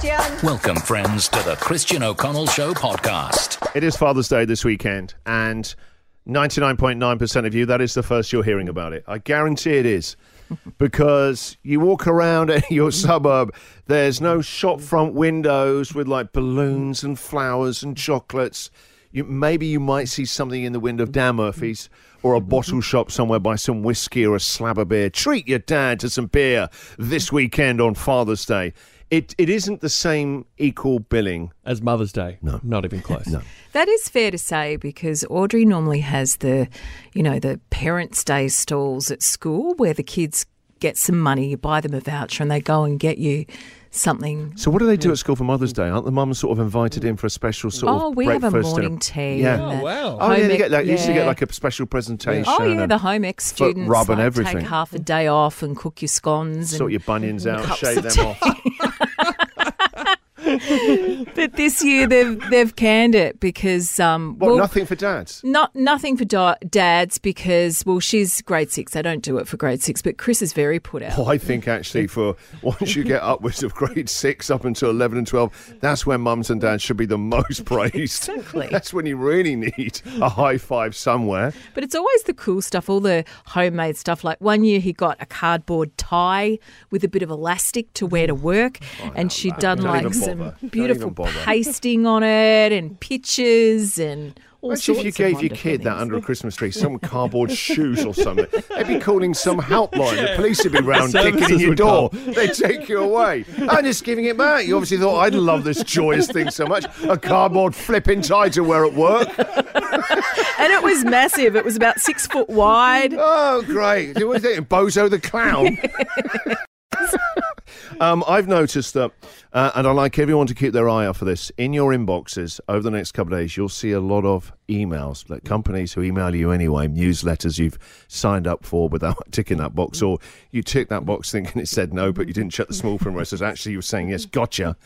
Christian. Welcome, friends, to the Christian O'Connell Show podcast. It is Father's Day this weekend, and 99.9% of you, that is the first you're hearing about it. I guarantee it is. because you walk around your suburb, there's no shop front windows with like balloons and flowers and chocolates. You, maybe you might see something in the window of mm-hmm. Dan Murphy's or a mm-hmm. bottle shop somewhere by some whiskey or a slab of beer. Treat your dad to some beer this mm-hmm. weekend on Father's Day. It, it isn't the same equal billing. As Mother's Day. No. Not even close. No. That is fair to say because Audrey normally has the, you know, the Parents' Day stalls at school where the kids get some money, you buy them a voucher, and they go and get you something. So what do they do mm. at school for Mother's Day? Aren't the mums sort of invited in for a special sort Oh, of we have a breakfast and morning tea. Yeah. Oh, wow. Oh yeah, home they ec- get like, used to get like a special presentation. Oh yeah, and the home ec foot students rub and like, everything. take half a day off and cook your scones. And sort and, your bunions out, cups shave them off. but this year they've they've canned it because um What? well, nothing for dads. Not nothing for da- dads because well she's grade six. They don't do it for grade six, but Chris is very put out. Oh, I think actually for once you get upwards of grade six up until eleven and twelve, that's when mums and dads should be the most praised. Exactly. That's when you really need a high five somewhere. But it's always the cool stuff, all the homemade stuff. Like one year he got a cardboard tie with a bit of elastic to wear to work, and she'd done like some bother. Beautiful bother. pasting on it and pictures and all Imagine if you gave your kid that under a Christmas tree, some cardboard shoes or something. They'd be calling some helpline. The police would be round kicking in your door. They'd take you away. I'm just giving it back. You obviously thought I'd love this joyous thing so much. A cardboard flipping tie to wear at work. and it was massive. It was about six foot wide. Oh, great. What was it? Bozo the Clown. Um, I've noticed that, uh, and I'd like everyone to keep their eye out for this. In your inboxes over the next couple of days, you'll see a lot of emails, like companies who email you anyway, newsletters you've signed up for without ticking that box, or you ticked that box thinking it said no, but you didn't check the small print where it says actually you were saying yes, gotcha.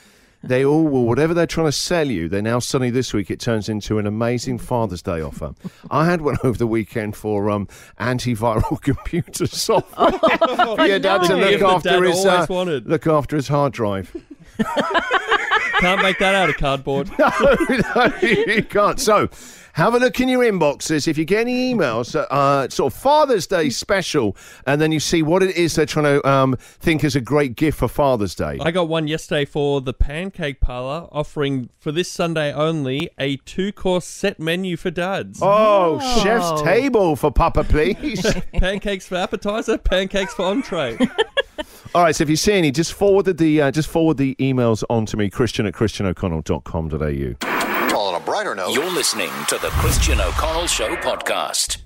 They all will, whatever they're trying to sell you, they now suddenly this week it turns into an amazing Father's Day offer. I had one over the weekend for um, antiviral computer software for your dad to look after his uh, look after his hard drive. Can't make that out of cardboard. no, no, you can't. So, have a look in your inboxes. If you get any emails, uh, sort of Father's Day special, and then you see what it is they're trying to um, think is a great gift for Father's Day. I got one yesterday for the Pancake Parlor, offering for this Sunday only a two course set menu for dads. Oh, chef's table for Papa, please. Pancakes for appetizer, pancakes for entree. All right, so if you see any, just forward the uh, just forward the emails on to me, Christian at christianoconnell.com.au. Well, on a brighter note, You're listening to the Christian O'Connell Show podcast.